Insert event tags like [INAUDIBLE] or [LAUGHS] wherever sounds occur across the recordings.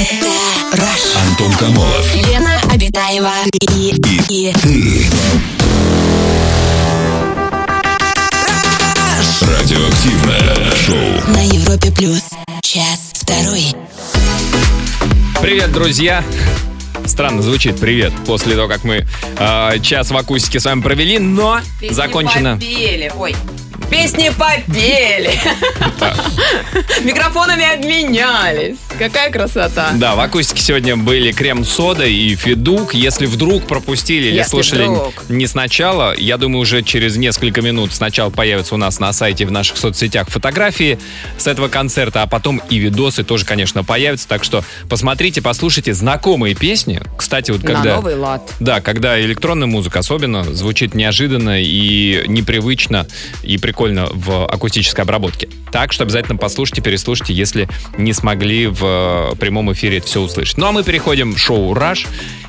Это Rush. Антон Камолов. Лена Обитаева и, и, Ты. Радиоактивное шоу. на Европе плюс. Час второй. Привет, друзья! Странно звучит привет после того, как мы э, час в акустике с вами провели, но Песни закончено. попели. Ой. Песни попели. Микрофонами обменялись. Какая красота. Да, в акустике сегодня были крем-сода и федук. Если вдруг пропустили или Если слушали вдруг. не сначала, я думаю, уже через несколько минут сначала появятся у нас на сайте в наших соцсетях фотографии с этого концерта, а потом и видосы тоже, конечно, появятся. Так что посмотрите, послушайте знакомые песни. Кстати, вот На когда... новый лад. Да, когда электронная музыка особенно звучит неожиданно и непривычно, и прикольно в акустической обработке. Так что обязательно послушайте, переслушайте, если не смогли в э, прямом эфире это все услышать. Ну а мы переходим в шоу «Раш».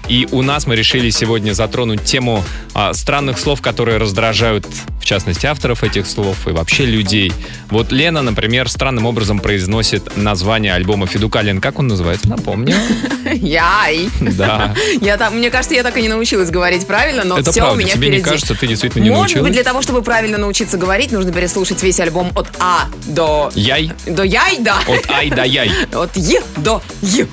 И у нас мы решили сегодня затронуть тему а, странных слов, которые раздражают, в частности, авторов этих слов и вообще людей. Вот Лена, например, странным образом произносит название альбома Федука. Лен, как он называется? Напомню. [LAUGHS] Яй. Да. [LAUGHS] Я там, мне кажется, я так и не научилась говорить правильно, но Это все у правда. меня Тебе впереди. не кажется, ты действительно не Может научилась? быть, для того, чтобы правильно научиться говорить, нужно переслушать весь альбом от А до... Яй. До Яй, да. От ай до яй. [LAUGHS] От Е до Е.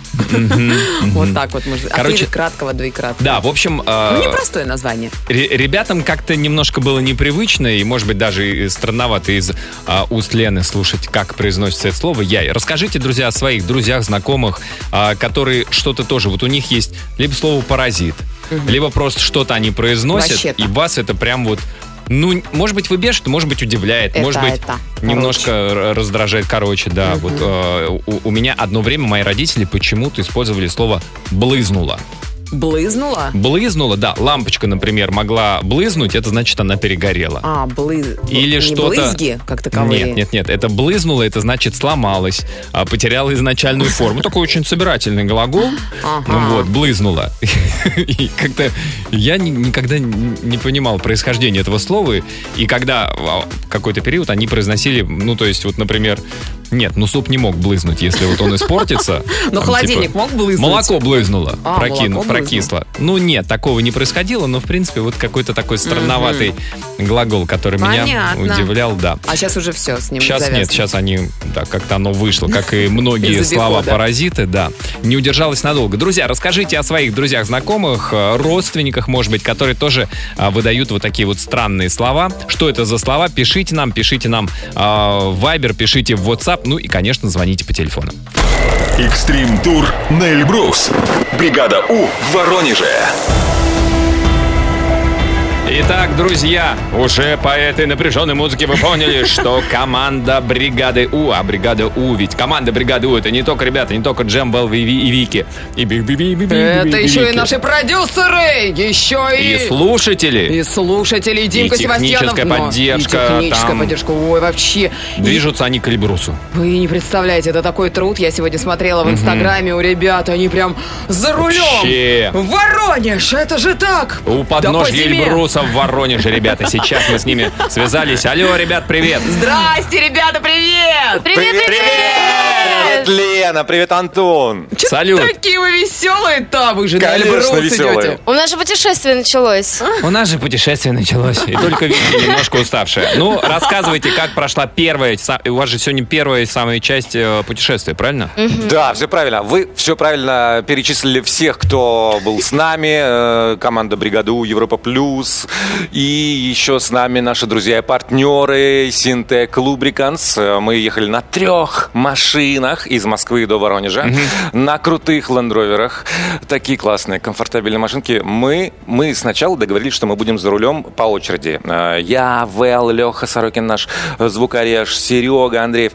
Вот так вот. Короче, От краткого до и краткого. Да, в общем, э, Ну, непростое название. ре- ребятам как-то немножко было непривычно и, может быть, даже странновато из а, уст Лены слушать, как произносится это слово «яй». Расскажите, друзья, о своих друзьях, знакомых, а, которые что-то тоже... Вот у них есть либо слово «паразит», либо просто что-то они произносят, Вообще-то. и вас это прям вот... Ну, может быть, выбежит, может быть, удивляет, Это, может быть, это. немножко р- раздражает. Короче, да, вот э, у, у меня одно время мои родители почему-то использовали слово «блызнула». Блызнула? Блызнула, да, лампочка, например, могла блызнуть, это значит, она перегорела. А, блыз... Или что-то... блызги, как таковые? Нет, нет, нет, это блызнуло, это значит сломалась, а, потеряла изначальную форму. Такой очень собирательный глагол. Ага. Ну вот, блызнула. [LAUGHS] И как-то я ни- никогда не понимал происхождение этого слова. И когда а, какой-то период они произносили, ну, то есть, вот, например, нет, ну суп не мог блызнуть, если вот он испортится. [LAUGHS] Но Там, холодильник типа, мог блызнуть? Молоко блызнуло, А, прокисло. Ну нет, такого не происходило, но в принципе вот какой-то такой странноватый глагол, который меня удивлял, да. А сейчас уже все с ним Сейчас нет, сейчас они, да, как-то оно вышло, как и [LAUGHS] многие Из слова обихода. паразиты, да. Не удержалась надолго. Друзья, расскажите о своих друзьях, знакомых, э, родственниках, может быть, которые тоже а, выдают вот такие вот странные слова. Что это за слова? Пишите нам, пишите нам а, в Viber, пишите в WhatsApp, ну и, конечно, звоните по телефону. Экстрим тур на Эльбрус. Бригада У в Воронеже. Итак, друзья, уже по этой напряженной музыке вы поняли, [LAUGHS] что команда бригады У, а бригада У, ведь команда бригады У, это не только ребята, не только Джембел и Ви- и Вики. И Би- Би- Би- Би- Би- Это еще и наши продюсеры, еще и... И слушатели И слушатели, и Димка И техническая Севастьянов. но- поддержка, И техническая там. поддержка. Ой, вообще. И движутся они к Эльбрусу. Вы не представляете, это такой труд. Я сегодня смотрела в Инстаграме у ребят. Они прям за рулем. Вообще. Воронеж, это же так. У подножья по зиме. Эльбруса в Воронеже, ребята. Сейчас мы с ними связались. Алло, ребят, привет. Здрасте, ребята, привет! Привет, привет! Лена, привет, Антон! Чё Салют. такие вы веселые-то? Вы же на Конечно, Эльбрус веселые. идете. У нас же путешествие началось. У нас же путешествие началось. И только Вики немножко уставшая. Ну, рассказывайте, как прошла первая... У вас же сегодня первая самая часть э, путешествия, правильно? Да, все правильно. Вы все правильно перечислили всех, кто был с нами. э, Команда Бригаду Европа Плюс. И еще с нами наши друзья и партнеры Синтек Лубриканс. Мы ехали на трех машинах из Москвы до Воронежа. На крутых лендроверах. Такие классные, комфортабельные машинки. Мы, мы сначала договорились, что мы будем за рулем по очереди. Э, Я, Вэл, Леха Сорокин, наш звукореж, Серега Андреев.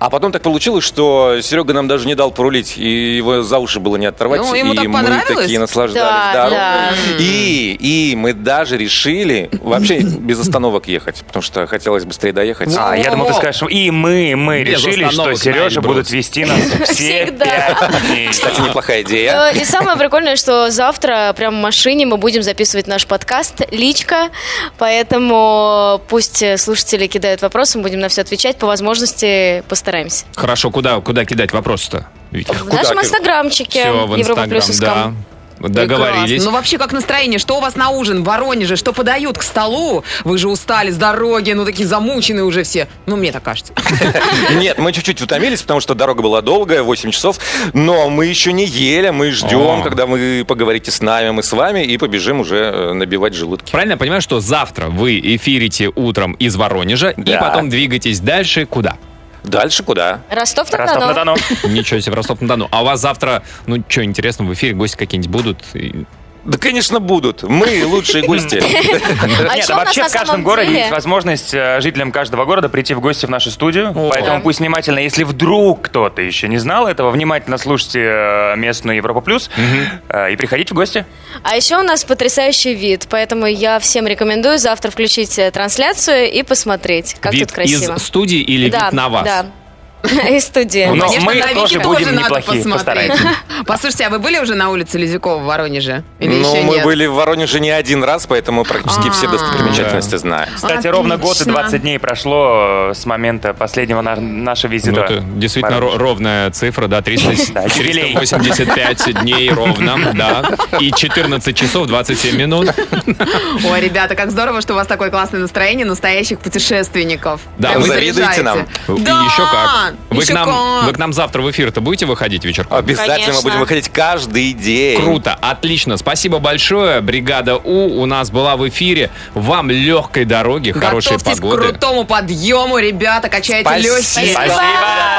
А потом так получилось, что Серега нам даже не дал порулить, и его за уши было не оторвать. Ну, ему и так мы такие наслаждались Да, дорогой. да. И, и мы даже решили вообще [LAUGHS] без остановок ехать, потому что хотелось быстрее доехать. А, я думал, ты скажешь, и мы, мы Без решили, что Сережа будут вести нас [LAUGHS] все Всегда. Кстати, неплохая идея. Э, И самое прикольное, что завтра прямо в машине мы будем записывать наш подкаст «Личка», поэтому пусть слушатели кидают вопросы, мы будем на все отвечать, по возможности постараемся. Хорошо, куда, куда кидать вопрос-то? В нашем ты? инстаграмчике Все, в Европа Инстаграм, плюс да. Договорились. Прекрасно. Ну вообще, как настроение? Что у вас на ужин в Воронеже? Что подают к столу? Вы же устали с дороги, ну такие замученные уже все. Ну, мне так кажется. [LAUGHS] Нет, мы чуть-чуть утомились, потому что дорога была долгая, 8 часов. Но мы еще не ели, мы ждем, когда вы поговорите с нами, мы с вами, и побежим уже э, набивать желудки. Правильно я понимаю, что завтра вы эфирите утром из Воронежа и потом двигаетесь дальше куда? Дальше куда? Ростов-на-Дону. [LAUGHS] Ничего себе, Ростов-на-Дону. А у вас завтра, ну, что интересно, в эфире гости какие-нибудь будут? Да, конечно, будут. Мы [LAUGHS] лучшие гости. А Нет, вообще в каждом городе есть возможность э, жителям каждого города прийти в гости в нашу студию. Поэтому пусть внимательно, если вдруг кто-то еще не знал этого, внимательно слушайте э, местную Европа Плюс э, и приходите в гости. А еще у нас потрясающий вид, поэтому я всем рекомендую завтра включить трансляцию и посмотреть, как тут красиво. из студии или вид на вас? Да, [LAUGHS] из студии. Но Конечно, мы на Вики тоже будем надо неплохие, посмотреть. постараемся. [LAUGHS] Послушайте, а вы были уже на улице Лизюкова в Воронеже? Или Ну, еще мы нет? были в Воронеже не один раз, поэтому практически А. все достопримечательности знаем. Кстати, ровно год и Отлично. 20 дней прошло э, с момента последнего на- нашего Ну, визита. это действительно ро- ровная цифра, да, 300, [LAUGHS] Да, юбилей. 385 дней ровно, да, и 14 часов 27 минут. Ой, ребята, как здорово, что у вас такое классное настроение настоящих путешественников. Да, вы завидуете нам? И Да, еще как. Вы к, еще нам, как. вы к нам завтра в эфир-то будете выходить вечерком? Обязательно мы Конечно. будем выходить каждый день. Круто, отлично. Спасибо большое. Бригада У у нас была в эфире. Вам легкой дороги, хорошей Готовьтесь к погоды. крутому подъему, ребята, качайте Спасибо. легкие. Спасибо.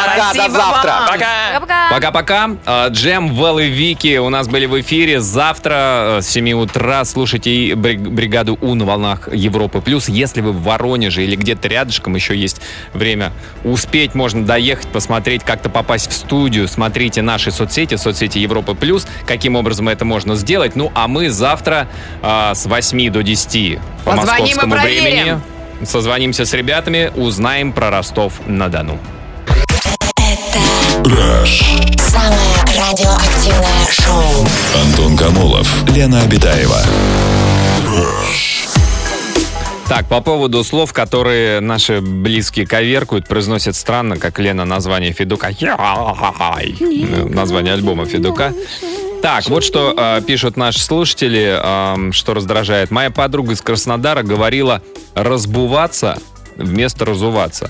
Пока, Спасибо до завтра. вам. Пока! Пока-пока. Пока-пока. А, Джем, Вэл и Вики у нас были в эфире. Завтра э, с 7 утра слушайте бригаду У на волнах Европы. Плюс, если вы в Воронеже или где-то рядышком, еще есть время успеть, можно доехать, посмотреть, как-то попасть в студию. Смотрите наши соцсети, соцсети Европы Плюс, каким образом это можно сделать. Ну, а мы завтра а, с 8 до 10 по Позвоним московскому времени созвонимся с ребятами, узнаем про Ростов-на-Дону. Самое радиоактивное шоу. Антон Камолов, Лена Обитаева. Так, по поводу слов, которые наши близкие коверкуют, произносят странно, как Лена название Федука. Яй. Название альбома Федука. Так, вот что э, пишут наши слушатели, эм, что раздражает. Моя подруга из Краснодара говорила разбуваться вместо разуваться.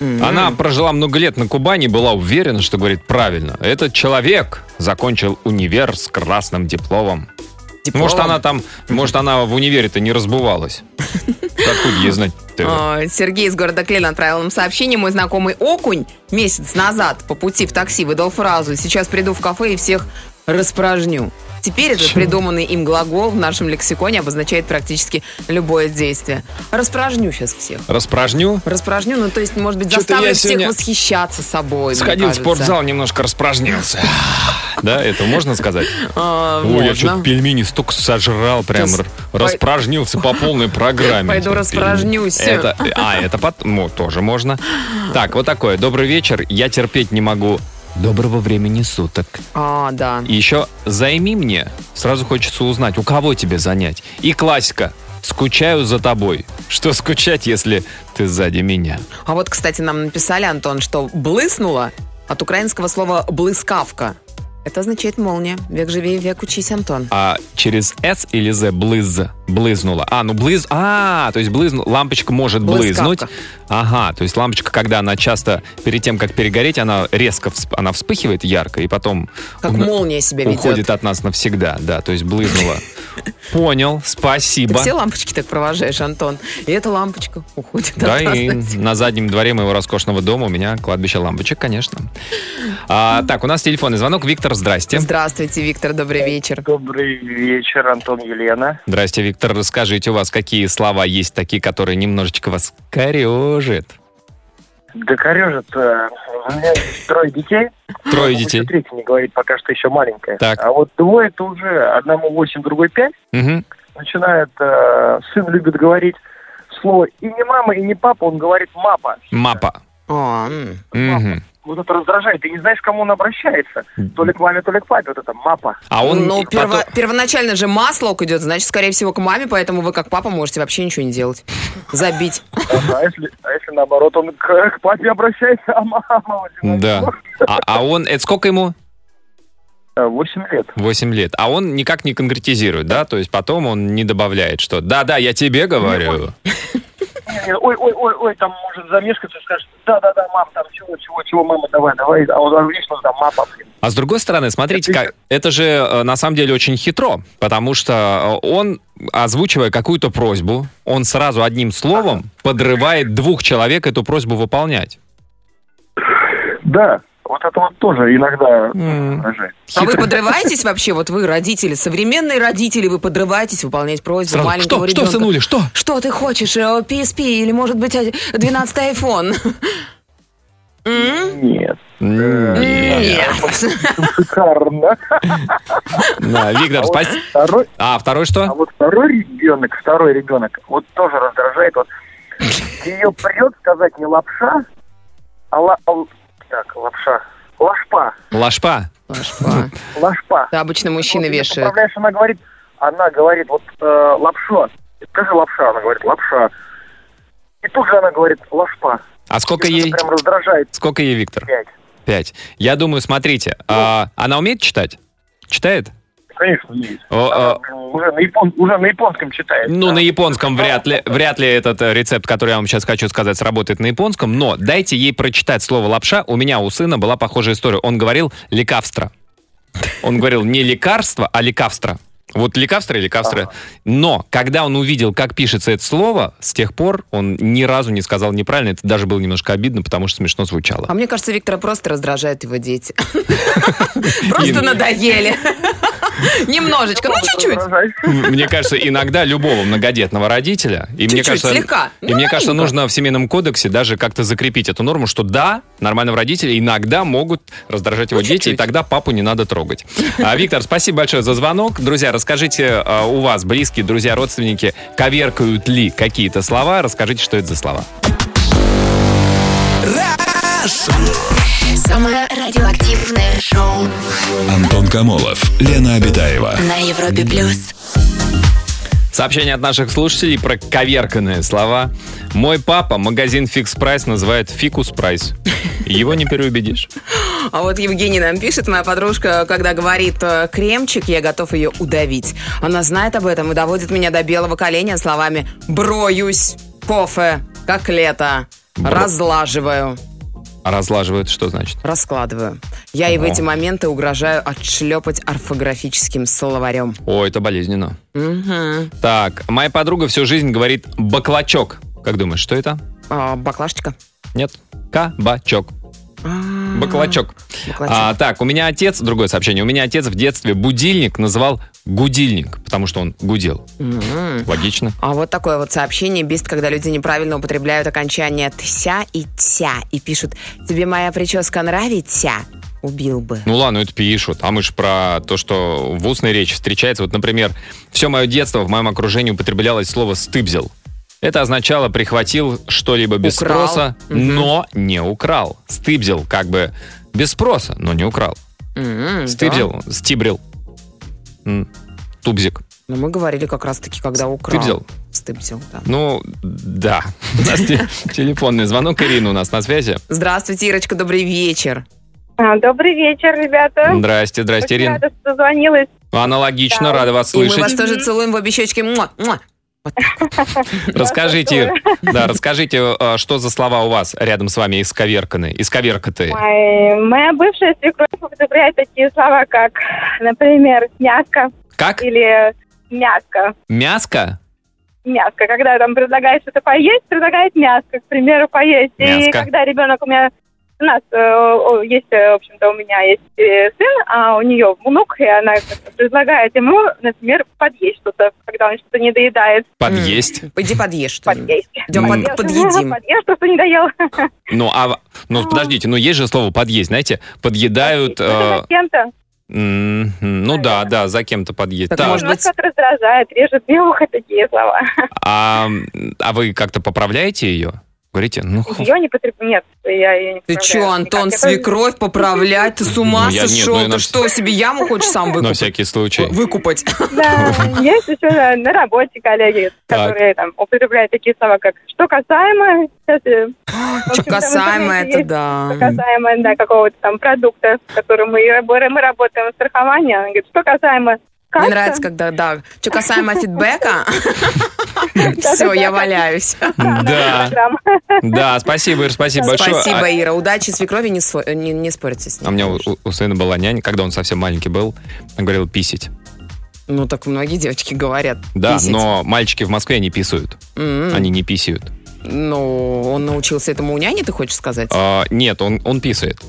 Она прожила много лет на Кубани и была уверена, что говорит правильно. Этот человек закончил универ с красным дипломом. Может, она там, может, она в универе-то не разбывалась. [LAUGHS] Откуда ей знать? Ой, Сергей из города Клин отправил нам сообщение. Мой знакомый Окунь месяц назад по пути в такси выдал фразу «Сейчас приду в кафе и всех распражню». Теперь этот придуманный им глагол в нашем лексиконе обозначает практически любое действие. Распражню сейчас всех. Распражню. Распражню, ну то есть, может быть, заставлю всех восхищаться собой. Сходил в спортзал, немножко распражнился. [LAUGHS] Да, это можно сказать? А, Ой, я что-то пельмени столько сожрал, прям распражнился по полной программе. Пойду распражнюсь. А, это ну, тоже можно. Так, вот такое. Добрый вечер. Я терпеть не могу. Доброго времени суток. А, да. И еще займи мне. Сразу хочется узнать, у кого тебе занять. И классика. Скучаю за тобой. Что скучать, если ты сзади меня? А вот, кстати, нам написали, Антон, что «блыснуло» от украинского слова «блыскавка». Это означает молния. Век живи, век учись, Антон. А через S или Z блыз, блызнула. А, ну блыз, а, то есть блызну, лампочка может блызнуть. Блыскавка. Ага, то есть лампочка, когда она часто, перед тем, как перегореть, она резко, всп- она вспыхивает ярко, и потом Как у- молния себя ведет. уходит от нас навсегда, да, то есть блызнула. [LAUGHS] Понял, Ты спасибо. все лампочки так провожаешь, Антон. И эта лампочка уходит Да, и на заднем дворе моего роскошного дома у меня кладбище лампочек, конечно. А, так, у нас телефонный звонок. Виктор, здрасте. Здравствуйте, Виктор, добрый вечер. Добрый вечер, Антон, Елена. Здрасте, Виктор. Расскажите, у вас какие слова есть такие, которые немножечко вас корежит? Да корежит. У меня есть трое детей. Трое детей. Третья не говорит, пока что еще маленькая. Так. А вот двое это уже одному 8, другой 5. Мгм. Начинает, э, сын любит говорить слово и не мама, и не папа, он говорит мапа. Мапа. О, м. Мгм. Вот это раздражает. Ты не знаешь, к кому он обращается. То ли к маме, то ли к папе. Вот это мапа. А он... ну, перво- потом- первоначально же маслок идет, значит, скорее всего, к маме, поэтому вы как папа можете вообще ничего не делать. Забить. А если, а если наоборот, он к, к папе обращается, а мама... Да. А, а он... Это сколько ему? э, Восемь лет. 8 лет. А он никак не конкретизирует, да? То есть потом он не добавляет, что да-да, я тебе говорю. Ой, ой, ой, ой, там может замешкаться, скажет, да-да-да, мам, там чего, чего, чего, мама, давай, давай. А он вечно там, мама, блин. А с другой стороны, смотрите, как, это же э, на самом деле очень хитро, потому что э, он, озвучивая какую-то просьбу, он сразу одним словом подрывает двух человек эту просьбу выполнять. Да, вот это вот тоже иногда раздражает. А вы подрываетесь вообще? Вот вы родители, современные родители, вы подрываетесь выполнять просьбу Сразу, маленького что, что, ребенка. сынуля, что? Что ты хочешь? э, PSP или, может быть, э, 12 iPhone? М? Нет. Нет. Шикарно. Да, Виктор, А спасибо. А второй а что? вот второй ребенок, второй ребенок, вот тоже раздражает. Вот [LAUGHS] ее придет сказать не лапша, а, а так, лапша, лашпа, Лашпа. Лашпа. [LAUGHS] лашпа. Это обычно мужчины вешают. поправляешь, она говорит, она говорит, вот э, лапша. Скажи лапша, она говорит, лапша. И тут же она говорит, лашпа. А сколько Это ей? прям раздражает. Сколько ей, Виктор? Пять. Пять. Я думаю, смотрите, а, она умеет читать? Читает? Конечно, есть. О, а, уже, на япон- уже на японском читает. Ну, Да. на японском вряд ли, вряд ли этот э, рецепт, который я вам сейчас хочу сказать, сработает на японском, но дайте ей прочитать слово лапша. У меня у сына была похожая история. Он говорил лекавстро. Он говорил не лекарство, а лекавстро. Вот лекавстро и лекавстро. Но когда он увидел, как пишется это слово, с тех пор он ни разу не сказал неправильно. Это даже было немножко обидно, потому что смешно звучало. А мне кажется, Виктора просто раздражают его дети. [LAUGHS] Просто надоели. [LAUGHS] Немножечко, ну чуть-чуть. Мне кажется, иногда любого многодетного родителя, и мне кажется, слегка. и мне кажется, нужно в семейном кодексе даже как-то закрепить эту норму, что да, нормального родителя иногда могут раздражать его дети, и тогда папу не надо трогать. А, Виктор, спасибо большое за звонок. Друзья, расскажите, а, у вас близкие, друзья, родственники коверкают ли какие-то слова? Расскажите, что это за слова. Самое радиоактивное шоу Антон Камолов, Лена Битаева. на Европе плюс. Сообщение от наших слушателей про коверканные слова. Мой папа магазин Fix Price называет Фикус Price. Его не переубедишь. А вот Евгений нам пишет, моя подружка, когда говорит э, кремчик, я готов ее удавить. Она знает об этом и доводит меня до белого коленя словами «броюсь», «пофе», «как лето», «разлаживаю», А разлаживают, что значит? «раскладываю». Я и в О. эти моменты угрожаю отшлепать орфографическим словарем. О, это болезненно. Мгм. Так, моя подруга всю жизнь говорит баклачок. Как думаешь, что это? А, баклажечка. Нет. Кабачок. Баклачок. баклачок. А, так, у меня отец, другое сообщение, у меня отец в детстве будильник называл гудильник, потому что он гудел. М. Логично. А вот такое вот сообщение бесит, когда люди неправильно употребляют окончание «тся» и «тся» и пишут «Тебе моя прическа нравится?» Убил бы. Ну ладно, это пишут. А мы же про то, что в устной речи встречается. Вот, например, все мое детство в моем окружении употреблялось слово «стыбзил». Это означало «прихватил что-либо без Украл. спроса, Мгм. но не украл». Стыбзил как бы без спроса, но не украл. М, Стыбзил, стибрил. М, Тубзик. да. Но мы говорили как раз-таки, когда украл. Стыбзил. Стыбзил, да. Ну, да. У нас те- телефонный звонок. Ирина у нас на связи. Здравствуйте, Ирочка, добрый вечер. А, Добрый вечер, ребята. Здрасте, здрасте, Ирина. рада, что дозвонилась. Аналогично, Да. рада вас И мы вас слышать. тоже целуем в обе щечки. Расскажите, да, расскажите, э, что за слова у вас рядом с вами исковерканы, исковеркатые? Ой, Моя бывшая свекровь употребляет такие слова, как, например, мяско Как? или мяско. Мяско? Мяско. Когда там предлагает что-то поесть, предлагает мяско, к примеру, поесть. И Мяско. когда ребенок у меня... У нас э, есть, э, в общем-то, у меня есть э, сын, а у нее внук, и она предлагает ему, например, подъесть что-то, когда он что-то не доедает. Подъесть? Иди подъешь что-нибудь. Подъесть. Идем под- подъедим. [LAUGHS] Подъесть, что-то не доел. Ну, а, ну, подождите, ну, есть же слово подъесть, знаете, подъедают... э, кем-то. Ну да, да, за кем-то подъесть. Так, может быть- раздражает, режет мне ухо такие слова. а, а вы как-то поправляете ее? Говорите, ну, Ее не потребляю. Нет, я ее не Ты что, никак. Антон, Это- свекровь поправлять? Ты с ума Ну, я- нет, сошел? ну, Ты на- что, себе яму хочешь сам [LAUGHS] на выкупать? всякий случай. Выкупать. Да, есть еще на, на работе коллеги, которые там употребляют такие слова, как «что касаемо». Что [GASPS] касаемо, это да. Что касаемо, да, какого-то там продукта, с которым мы, мы работаем в страховании, она говорит, что касаемо Мне нравится, когда, да. Что касаемо фидбэка, все, я валяюсь. Да, да, спасибо, Ир, спасибо большое. Спасибо, А- Ира. Удачи свекрови, не, спорьте с А у меня у, сына была няня, когда он совсем маленький был, он говорил писить. Ну, так многие девочки говорят. Да, писать. но мальчики в Москве не писают. М. Они не писают. Ну, он научился этому у няни, ты хочешь сказать? А, нет, он, он писает.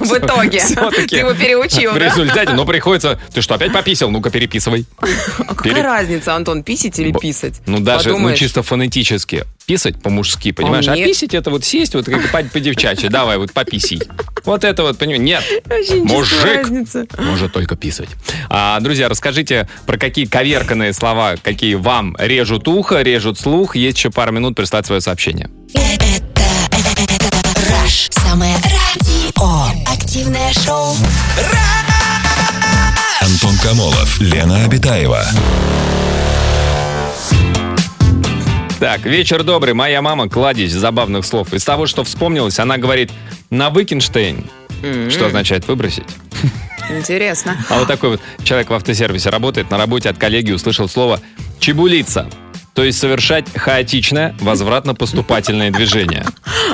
В итоге. Ты его переучил, В результате, но приходится... Ты что, опять пописал? Ну-ка, переписывай. А какая разница, Антон, писать или писать? Ну, даже, ну, чисто фонетически. Писать по-мужски, понимаешь? А, нет. писать это вот сесть, вот как по- по-девчачьи. Давай, вот пописей. Вот это вот, понимаешь? Нет, чувствую мужик может только писать. А, друзья, расскажите, про какие коверканные слова, какие вам режут ухо, режут слух. Есть еще пару минут прислать свое сообщение. Раш. Самое радио. Активное шоу. Антон Камолов, Лена Обитаева. Так, вечер добрый. Моя мама кладезь забавных слов. Из того, что вспомнилось, она говорит на Выкинштейн. Что означает выбросить? Интересно. А вот такой вот человек в автосервисе работает, на работе от коллеги услышал слово «чебулиться». То есть совершать хаотичное возвратно-поступательное движение.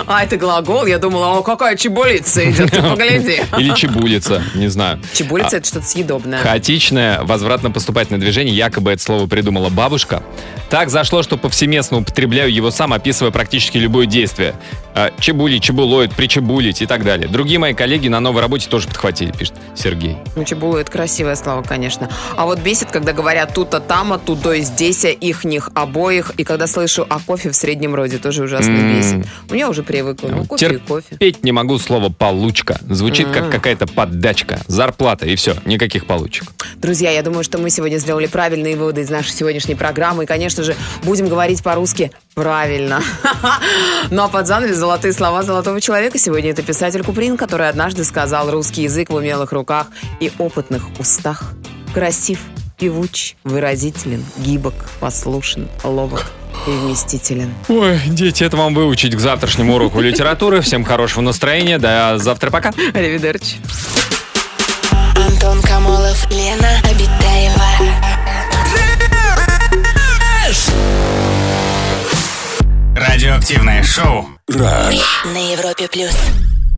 А, это глагол? Я думала, о, какая чебулица идет, ты погляди. [LAUGHS] Или чебулица, не знаю. Чебулица А, это что-то съедобное. Хаотичное возвратно-поступательное движение, якобы это слово придумала бабушка. Так зашло, что повсеместно употребляю его сам, описывая практически любое действие. А, Чебулить, чебулоид, причебулить и так далее. Другие мои коллеги на новой работе тоже подхватили, пишет Сергей. Ну, чебулу это красивое слово, конечно. А вот бесит, когда говорят тут-то, там-то, тудо, здесь, их, них, обоих. И когда слышу о кофе в среднем роде, тоже ужасно М. бесит. У меня уже привыкла. Ну, кофе и кофе. Терпеть не могу слово «получка». Звучит как какая-то поддачка, зарплата и все, никаких получек. Друзья, я думаю, что мы сегодня сделали правильные выводы из нашей сегодняшней программы. И, конечно же, будем говорить по-русски правильно. [LAUGHS] Ну а под занавес золотые слова золотого человека. Сегодня это писатель Куприн, который однажды сказал русский язык в умелых руках и опытных устах. Красив, певуч, выразителен, гибок, послушен, ловок и вместителен. Ой, дети, это вам выучить к завтрашнему уроку литературы. Всем хорошего настроения. До завтра, пока. Аривидерчи. Антон Камолов, Лена Обитаева. Радиоактивное шоу. Раш. На Европе плюс.